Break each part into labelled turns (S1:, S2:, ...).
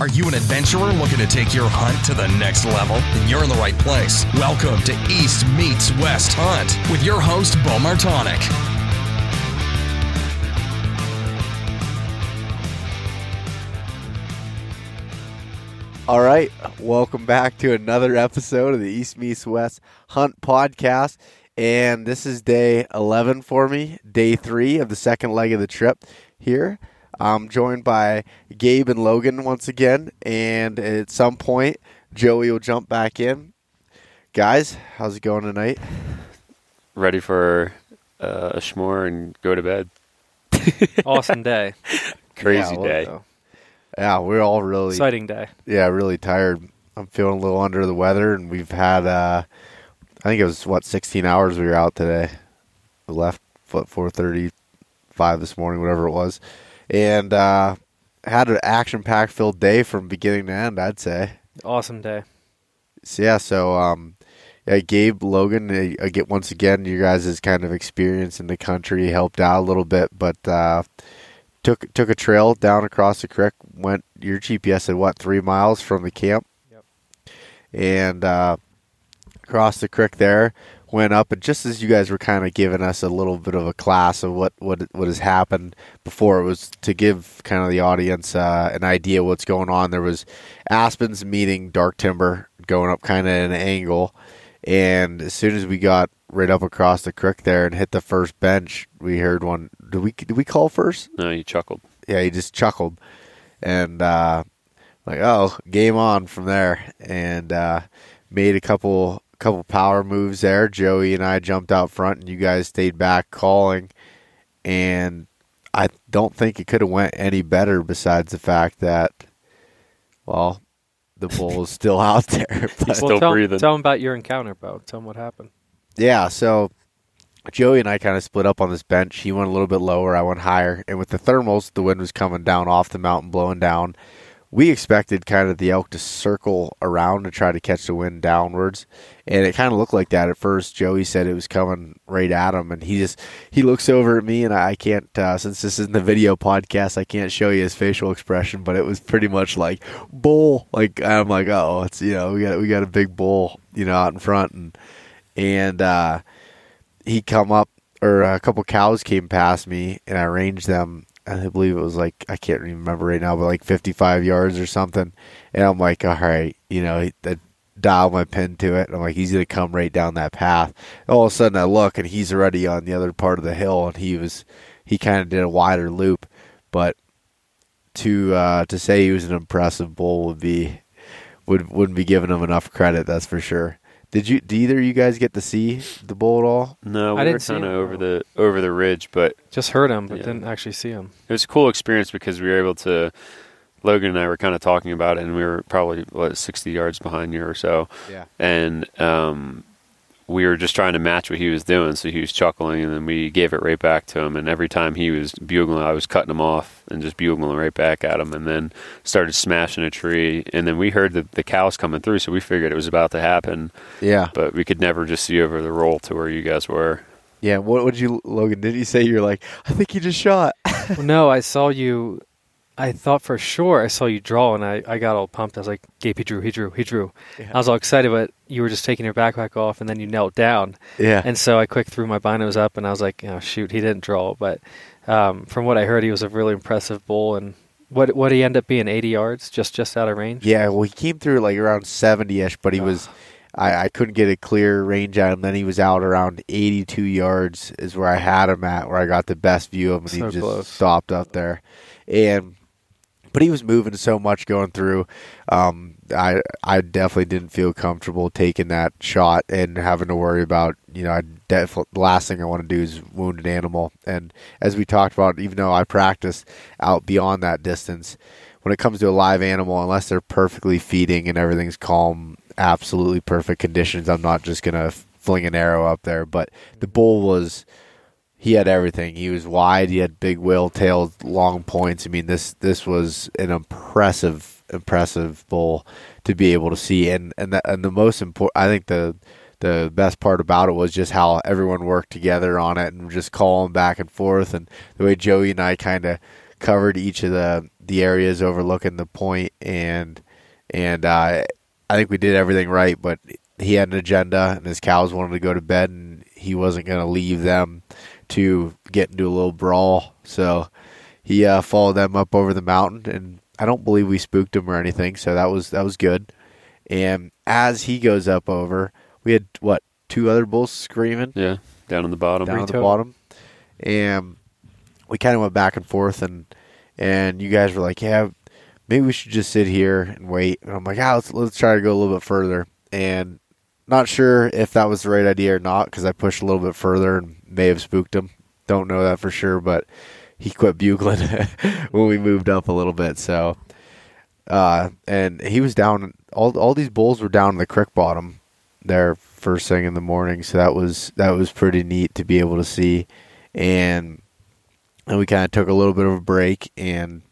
S1: Are you an adventurer looking to take your hunt to the next level? Then you're in the right place. Welcome to East Meets West Hunt with your host, Bo Martonic.
S2: All right, welcome back to another episode of the East Meets West Hunt Podcast. And this is day 11 for me, day three of the second leg of the trip here. I'm joined by Gabe and Logan once again. And at some point, Joey will jump back in. Guys, how's it going tonight?
S3: Ready for uh, a schmore and go to bed.
S4: awesome day.
S3: Crazy
S2: Yeah, well,
S3: day.
S2: Yeah, we're all really
S4: Exciting day.
S2: yeah, really tired. I'm feeling a little under the weather, and we've had, uh, I think it was what 16 hours we were out today. We left what 4:35 this morning, whatever it was, and uh, had an action-packed filled day from beginning to end. I'd say.
S4: Awesome day.
S2: So yeah, so um, yeah, Gabe Logan, uh, get once again you guys' kind of experience in the country helped out a little bit, but uh, took took a trail down across the creek. Went your GPS said what three miles from the camp,
S4: Yep.
S2: and uh, crossed the creek there. Went up, and just as you guys were kind of giving us a little bit of a class of what what what has happened before, it was to give kind of the audience uh, an idea what's going on. There was aspens meeting dark timber going up kind of an angle, and as soon as we got right up across the creek there and hit the first bench, we heard one. Did we did we call first?
S3: No, you chuckled.
S2: yeah, he just chuckled, and uh, like, oh, game on from there, and uh, made a couple couple power moves there. Joey and I jumped out front, and you guys stayed back calling, and I don't think it could have went any better. Besides the fact that, well, the bull is still out there. But,
S3: Still
S4: tell,
S3: breathing.
S4: Tell them about your encounter, Bo. Tell them what happened.
S2: yeah, so Joey and I kind of split up on this bench. He went a little bit lower, I went higher. And with the thermals, the wind was coming down off the mountain, blowing down. We expected kind of the elk to circle around to try to catch the wind downwards. And it kind of looked like that at first. Joey said it was coming right at him. And he just, he looks over at me, and I can't, uh, since this isn't the video podcast, I can't show you his facial expression, but it was pretty much like, bull. Like, I'm like, oh, it's, you know, we got, we got a big bull, you know, out in front. And, and, uh, he come up or a couple cows came past me and I ranged them I believe it was like I can't remember right now but like 55 yards or something. And I'm like all right you know I dial my pin to it. And I'm like he's gonna come right down that path. All of a sudden I look and he's already on the other part of the hill and he was he kind of did a wider loop. But to uh, to say he was an impressive bull would be would wouldn't be giving him enough credit that's for sure did you did either of you guys get to see the bull at all
S3: No, we
S4: I
S3: were
S4: didn't see
S3: kind of over the over the ridge, but
S4: Just heard him, but
S3: Yeah.
S4: didn't actually see him.
S3: it was a cool experience because we were able to. Logan and I were kind of talking about it, and we were probably what sixty yards behind you or so,
S2: yeah
S3: and um, we were just trying to match what he was doing. So he was chuckling, and then we gave it right back to him. And every time he was bugling, I was cutting him off and just bugling right back at him, and then started smashing a tree. And then we heard the, the cows coming through, so we figured it was about to happen.
S2: yeah
S3: but we could never just see over the roll to where you guys were.
S2: Yeah, what would you, Logan? Did you say you're like? I think he just shot.
S4: well, no, I saw you. I thought for sure I saw you draw, and I, I got all pumped. I was like, Gabe, he drew, he drew, he drew.
S2: Yeah.
S4: I was all excited, but you were just taking your backpack off, and then you knelt down.
S2: Yeah,
S4: And so I quick threw my binos up, and I was like, oh, shoot, he didn't draw. But um, from what I heard, he was a really impressive bull. And what what he end up being, 80 yards, just just out of range?
S2: yeah. Well, he came through like around seventy ish, but he was. I, I couldn't get a clear range on him. Then he was out around eighty-two yards, is where I had him at, where I got the best view of him.
S4: So
S2: he just
S4: close.
S2: stopped up there, and but he was moving so much going through. Um, I I definitely didn't feel comfortable taking that shot and having to worry about you know I the last thing I want to do is wound an animal. And as we talked about, even though I practice out beyond that distance, when it comes to a live animal, unless they're perfectly feeding and everything's calm, absolutely perfect conditions, I'm not just gonna fling an arrow up there. But the bull was he had everything. He was wide. He had big whale tails, long points. I mean, this this was an impressive, impressive bull to be able to see. And and the, and the most important, I think the the best part about it was just how everyone worked together on it and just calling back and forth, and the way Joey and I kind of covered each of the the areas overlooking the point, and and uh, I think we did everything right. But he had an agenda, and his cows wanted to go to bed, and he wasn't going to leave them to get into a little brawl. So he uh, followed them up over the mountain, and I don't believe we spooked him or anything. So that was that was good. And as he goes up over, we had what two other bulls screaming
S3: Yeah, down in the bottom.
S2: down at the bottom, and we kind of went back and forth, and and you guys were like, yeah, maybe we should just sit here and wait. And I'm like, ah, let's let's try to go a little bit further, and not sure if that was the right idea or not because I pushed a little bit further and may have spooked him. Don't know that for sure, but he quit bugling when we moved up a little bit. So, uh, and he was down. All all these bulls were down in the creek bottom there first thing in the morning. So that was that was pretty neat to be able to see, and and we kind of took a little bit of a break and.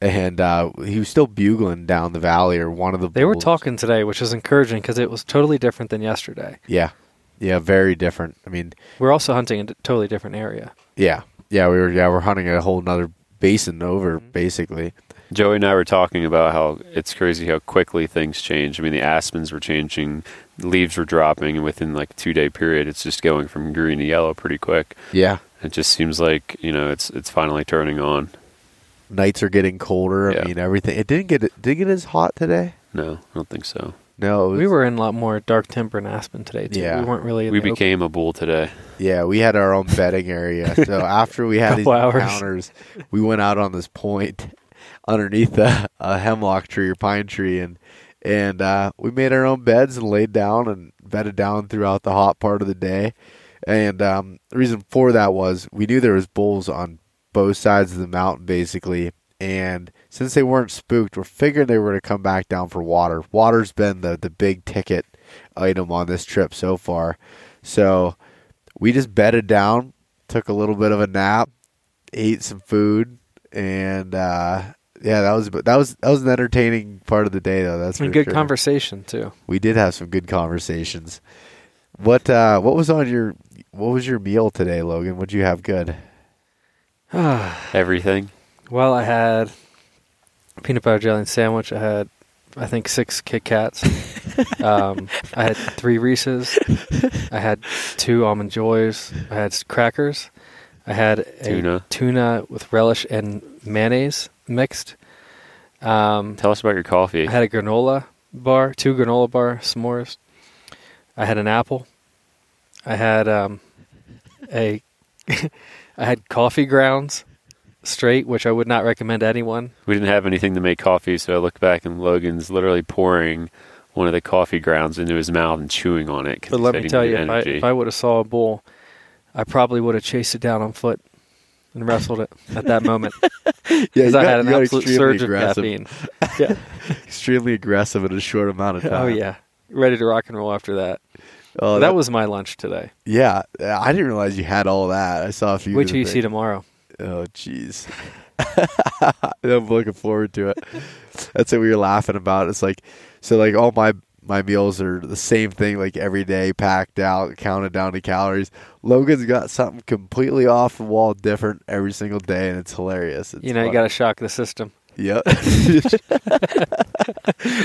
S2: And uh, he was still bugling down the valley, or one of the.
S4: They were
S2: bulls.
S4: talking today, which was encouraging because it was totally different than yesterday.
S2: Yeah, yeah, very different. I mean,
S4: We're also hunting in a totally different area.
S2: yeah, yeah, we were yeah we're hunting a whole nother basin over
S4: Mhm.
S2: basically.
S3: Joey and I were talking about how it's crazy how quickly things change. I mean, the aspens were changing, leaves were dropping, and within like a two day period, it's just going from green to yellow pretty quick.
S2: Yeah,
S3: It just seems like you know it's it's finally turning on.
S2: Nights are getting colder.
S3: Yeah.
S2: I mean, everything. It didn't get it did it get as hot today.
S3: No, I don't think so.
S2: No, was,
S4: We were in a lot more dark timber and aspen today too.
S2: Yeah.
S4: We weren't really. In
S3: We
S4: the open.
S3: became a bull today.
S2: Yeah, we had our own bedding area. So after we had these
S4: hours.
S2: encounters, we went out on this point underneath a, a hemlock tree or pine tree, and and uh, we made our own beds and laid down and bedded down throughout the hot part of the day. And um, the reason for that was we knew there was bulls on both sides of the mountain, basically. And since they weren't spooked, we're figuring they were going to come back down for water. Water's been the the big ticket item on this trip so far. So we just bedded down, took a little bit of a nap, ate some food, and uh, yeah, that was that was that was an entertaining part of the day though. That's
S4: and good
S2: sure.
S4: conversation too.
S2: We did have some good conversations. What uh, what was on your what was your meal today, Logan? What'd you have good?
S3: Everything.
S4: Well, I had peanut butter jelly and sandwich. I had, I think, six Kit Kats. um, I had three Reese's. I had two almond joys. I had crackers. I had a
S3: Tuna.
S4: tuna with relish and mayonnaise mixed. Um,
S3: Tell us about your coffee.
S4: I had a granola bar, two granola bar s'mores. I had an apple. I had um, a, I had coffee grounds straight, which I would not recommend to anyone.
S3: We didn't have anything to make coffee, so I looked back and Logan's literally pouring one of the coffee grounds into his mouth and chewing on it.
S4: But let me tell you, if I, if I would have saw a bull, I probably would have chased it down on foot and wrestled it at that moment
S2: Yeah,
S4: because I had an absolute surge of caffeine. Yeah.
S2: extremely aggressive in a short amount of oh, time.
S4: Oh yeah, ready to rock and roll after that.
S2: Oh,
S4: that, was my lunch today.
S2: yeah. I didn't realize you had all that. I saw a few.
S4: Wait till you see tomorrow.
S2: Oh, jeez. I'm looking forward to it. That's what we were laughing about. It's like, so like all my my meals are the same thing, like every day, packed out, counted down to calories. Logan's got something completely off the wall, different every single day, and it's hilarious. It's
S4: you know, you got to shock the system.
S2: Yep.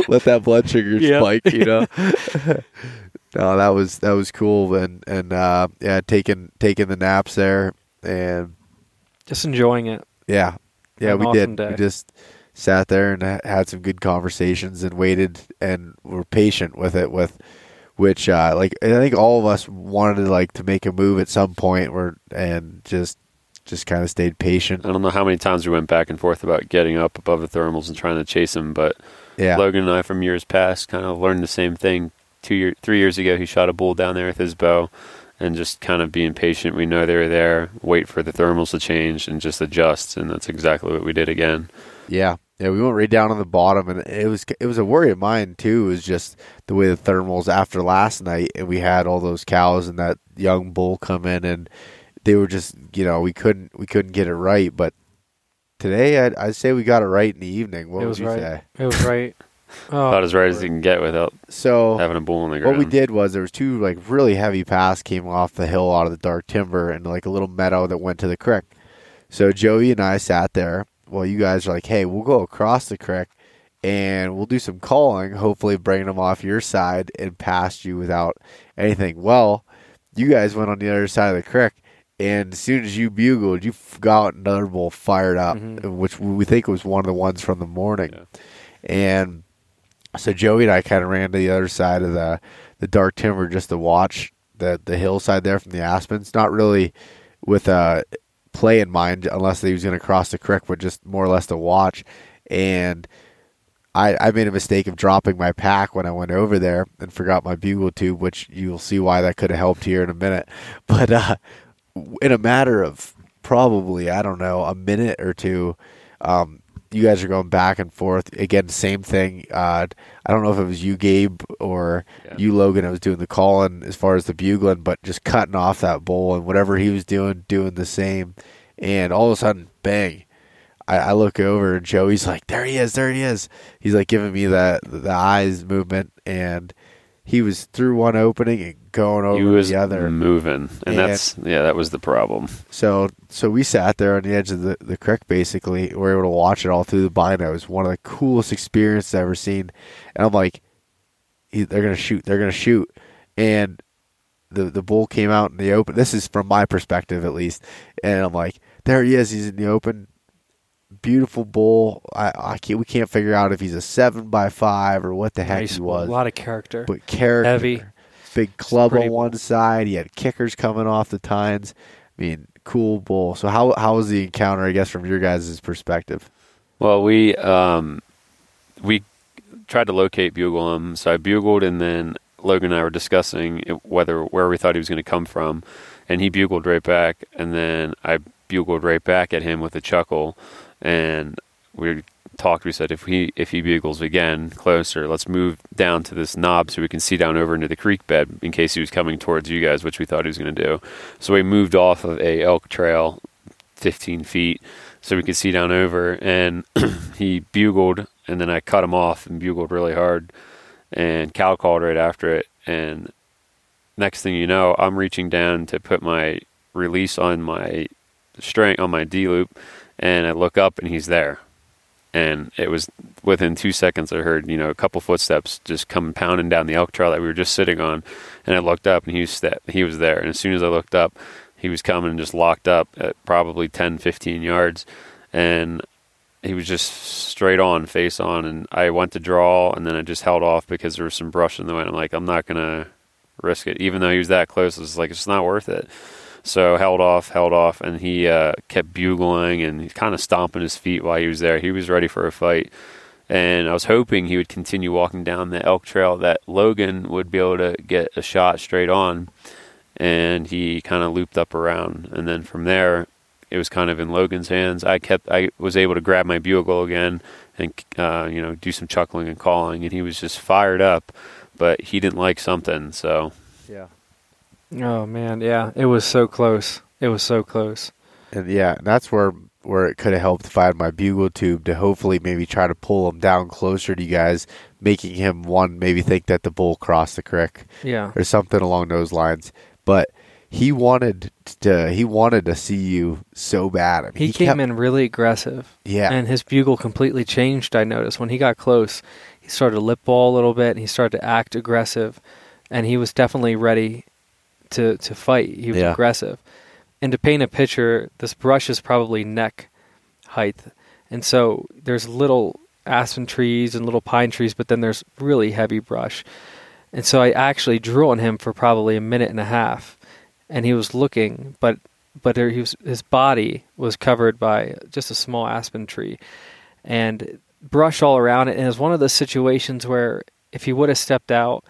S2: Let that blood sugar
S4: Yep.
S2: spike, you know. no, that was that was cool, and and uh, yeah, taking taking the naps there, and
S4: Just enjoying it.
S2: yeah, yeah,
S4: An
S2: we
S4: awesome
S2: did.
S4: day.
S2: We just sat there and had some good conversations and waited and were patient with it. With which, uh, like, I think all of us wanted to like to make a move at some point, where and just just kind of stayed patient.
S3: I don't know how many times we went back and forth about getting up above the thermals and trying to chase them, but
S2: Yeah,
S3: Logan and I from years past kind of learned the same thing. Two year, three years ago, he shot a bull down there with his bow, and just kind of being patient. We know they're there, wait for the thermals to change, and just adjust. And that's exactly what we did again.
S2: Yeah, yeah, we went right down on the bottom, and it was it was a worry of mine too. Was just the way the thermals after last night, and we had all those cows and that young bull come in, and they were just you know we couldn't we couldn't get it right. But today, I'd, I'd say we got it right in the evening. What
S4: it
S2: would
S4: was
S2: you
S4: right.
S2: say?
S4: It was right. Oh,
S3: About as right as you can get without
S2: So
S3: having a bull on the ground.
S2: what we did was there was two like really heavy paths came off the hill out of the dark timber and like a little meadow that went to the creek. So Joey and I sat there well, you guys are like, hey, we'll go across the creek and we'll do some calling, hopefully bringing them off your side and past you without anything. Well, you guys went on the other side of the creek, and as soon as you bugled, you got another bull fired up,
S4: Mhm.
S2: which we think was one of the ones from the morning.
S3: Yeah.
S2: And so Joey and I kind of ran to the other side of the the dark timber just to watch the the hillside there from the aspens. Not really with a play in mind, unless he was going to cross the creek, but just more or less to watch. And I, I made a mistake of dropping my pack when I went over there and forgot my bugle tube, which you'll see why that could have helped here in a minute. But uh, in a matter of probably I don't know a minute or two, um, you guys are going back and forth again. Same thing. Uh, I don't know if it was you, Gabe, or
S3: Yeah.
S2: you, Logan. I was doing the calling as far as the bugling, but just cutting off that bull and whatever he was doing, doing the same. And all of a sudden, bang! I, I look over and Joey's like, "There he is! There he is!" He's like giving me that the eyes movement, and he was through one opening and going over
S3: he was
S2: the other.
S3: moving, and
S2: And-
S3: that's yeah, that was the problem.
S2: So so we sat there on the edge of the, the creek basically. We were able to watch it all through the bino. It was one of the coolest experiences I've ever seen. And I'm like, they're gonna shoot, they're gonna shoot. And the the bull came out in the open. This is from my perspective at least. And I'm like, there he is, he's in the open. Beautiful bull. I, I can't we can't figure out if he's a seven by five or what the heck
S4: Nice
S2: he was.
S4: A lot of character.
S2: but character
S4: Heavy.
S2: big club on one side. He had kickers coming off the tines. I mean, cool bull. So how how was the encounter? I guess from your guys' perspective.
S3: Well, we um, we tried to locate bugle him, so I bugled, and then Logan and I were discussing whether where we thought he was going to come from, and he bugled right back, and then I bugled right back at him with a chuckle, and we talked. We said if he if he bugles again closer, let's move down to this knob so we can see down over into the creek bed in case he was coming towards you guys, which we thought he was going to do. So we moved off of a elk trail, fifteen feet so we could see down over and he bugled and then I cut him off and bugled really hard and cow called right after it and next thing you know I'm reaching down to put my release on my string on my D loop and I look up and he's there. And it was within two seconds I heard you know a couple footsteps just come pounding down the elk trail that we were just sitting on. And I looked up and he was sta- he was there. And as soon as I looked up he was coming and just locked up at probably 10 15 yards. And he was just straight on face on. And i went to draw and then i just held off because there was some brush in the way and i'm like i'm not gonna risk it. Even though he was that close it was like it's not worth it so held off held off and he uh, kept bugling and kind of stomping his feet while he was there. He was ready for a fight. And I was hoping he would continue walking down the elk trail that Logan would be able to get a shot straight on. And he kind of looped up around. And then from there it was kind of in Logan's hands. I kept I was able to grab my bugle again and uh, you know do some chuckling and calling. And he was just fired up but he didn't like something so.
S2: Yeah.
S4: Oh man, yeah, it was so close. It was so close.
S2: And yeah, that's where where it could have helped if I had my bugle tube to hopefully maybe try to pull him down closer to you guys, making him one maybe think that the bull crossed the creek
S4: Yeah,
S2: or something along those lines. But he wanted to he wanted to see you so bad. I mean,
S4: he, came
S2: kept-
S4: in really aggressive.
S2: Yeah.
S4: and his bugle completely changed. I noticed when he got close, he started to lip ball a little bit, and he started to act aggressive, and he was definitely ready to to fight. He was
S2: Yeah.
S4: aggressive, and to paint a picture, this brush is probably neck height, and so there's little aspen trees and little pine trees, but then there's really heavy brush, and so I actually drew on him for probably a minute and a half, and he was looking, but but there, he was, his body was covered by just a small aspen tree, and brush all around it. And it was one of those situations where if he would have stepped out,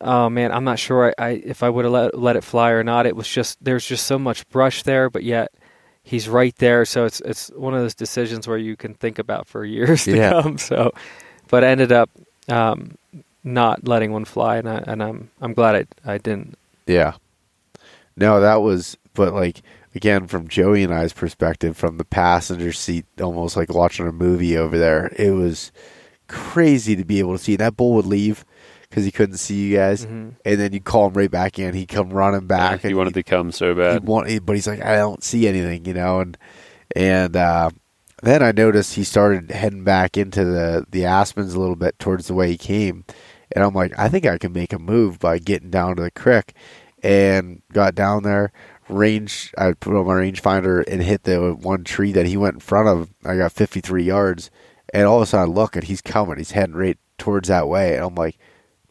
S4: oh man, I'm not sure I, I if I would have let let it fly or not. It was just there's just so much brush there, but yet he's right there. So it's it's one of those decisions where you can think about for years to
S2: Yeah.
S4: come. So, but I ended up um, not letting one fly, and I and I'm I'm glad I I didn't.
S2: Yeah. No, that was, but like again, from Joey and I's perspective, from the passenger seat, almost like watching a movie over there. It was crazy to be able to see that bull would leave because he couldn't see you guys,
S4: Mhm.
S2: and then you call him right back in. He'd come running back.
S3: he
S2: and
S3: wanted
S2: he'd-
S3: to come so
S2: he'd
S3: bad
S2: want, he- but he's like, I don't see anything, you know, and and uh, then I noticed he started heading back into the the aspens a little bit towards the way he came, and I'm like, I think I can make a move by getting down to the creek, and got down there. Range, I put on my rangefinder and hit the one tree that he went in front of. I got 53 yards, and all of a sudden I look and he's coming. He's heading right towards that way, and I'm like,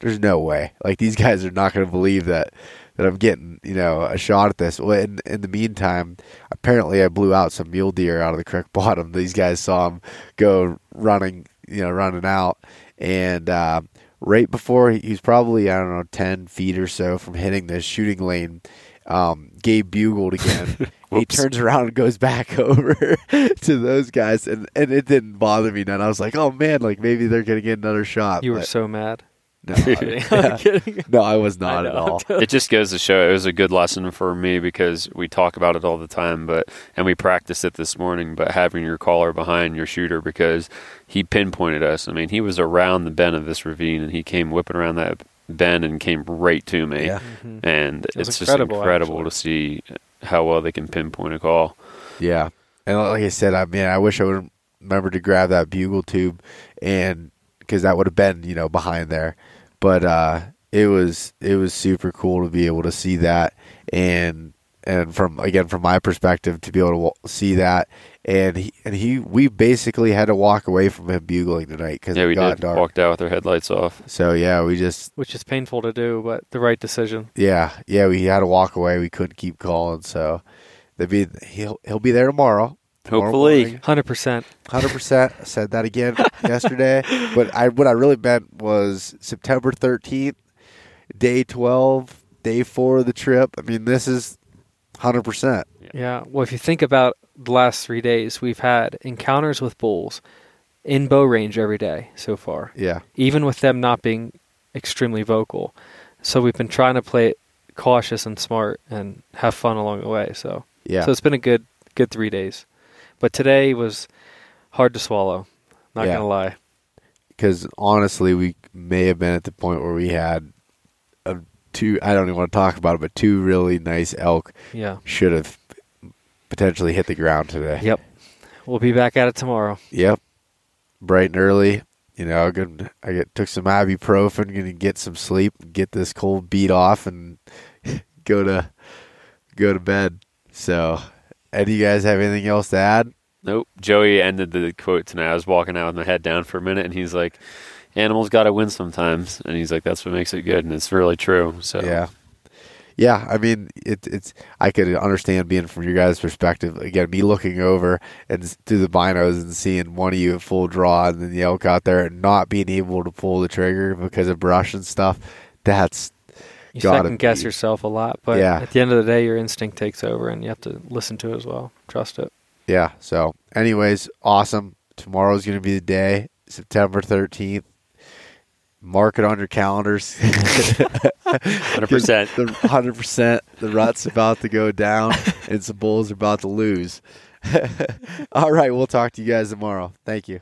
S2: there's no way. Like these guys are not going to believe that that I'm getting, you know, a shot at this. Well, in, in the meantime, apparently I blew out some mule deer out of the creek bottom. These guys saw him go running, you know, running out, and uh, right before he was probably I don't know ten feet or so from hitting the shooting lane. Um, Gabe bugled again. he turns around and goes back over to those guys, and, and it didn't bother me none. I was like, oh man, like maybe they're gonna get another shot.
S4: You were
S2: but
S4: so mad.
S2: No,
S4: I'm kidding.
S2: no, I was not
S4: I
S2: at all.
S3: it just goes to show it was a good lesson for me because we talk about it all the time but and we practiced it this morning but having your caller behind your shooter because he pinpointed us i mean he was around the bend of this ravine and he came whipping around that bend and came right to me
S2: Yeah. Mm-hmm.
S3: and
S4: was
S3: it's just
S4: incredible,
S3: incredible
S4: actually.
S3: to see how well they can pinpoint a call
S2: Yeah, and like I said, I mean, I wish I would remember to grab that bugle tube, and because that would have been, you know, behind there. But uh, it was it was super cool to be able to see that, and and from again from my perspective to be able to see that, and he and he we basically had to walk away from him bugling tonight because
S3: yeah
S2: it
S3: we
S2: got
S3: did
S2: dark.
S3: walked out with our headlights off
S2: So yeah, we just
S4: Which is painful to do, but the right decision.
S2: yeah yeah we had to walk away. We couldn't keep calling, so. They'd be he'll he'll be there tomorrow. Tomorrow
S3: Hopefully.
S4: Hundred percent.
S2: Hundred percent. I said that again yesterday. But I what I really meant was September thirteenth, day twelve, day four of the trip. I mean, this is hundred percent.
S4: Yeah. Well, if you think about the last three days, we've had encounters with bulls in bow range every day so far,
S2: Yeah.
S4: even with them not being extremely vocal. So we've been trying to play it cautious and smart and have fun along the way. So
S2: Yeah.
S4: so it's been a good good three days. But today was hard to swallow. Not
S2: Yeah.
S4: gonna lie.
S2: Because honestly, we may have been at the point where we had a two. I don't even want to talk about it, but two really nice elk
S4: Yeah.
S2: should have potentially hit the ground today.
S4: Yep. We'll be back at it tomorrow.
S2: Yep. Bright and early. You know, good. I get took some ibuprofen, gonna get some sleep, get this cold beat off, and go to go to bed. So, and do you guys have anything else to add?
S3: Nope. Joey ended the quote tonight. I was walking out with my head down for a minute, and he's like, "Animals got to win sometimes," and he's like, "That's what makes it good," and it's really true. So
S2: Yeah, yeah. I mean, it, it's I could understand being from your guys' perspective. Again, me looking over and through the binos and seeing one of you at full draw, and then the elk out there and not being able to pull the trigger because of brush and stuff. That's
S4: You
S2: Gotta
S4: second guess
S2: be.
S4: yourself a lot, but
S2: Yeah.
S4: at the end of the day, your instinct takes over, and you have to listen to it as well. Trust it.
S2: Yeah. So, anyways, awesome. Tomorrow's going to be the day, September 13th. Mark it on your calendars.
S3: hundred percent.
S2: The 100%. The rut's about to go down and some bulls are about to lose. All right. We'll talk to you guys tomorrow. Thank you.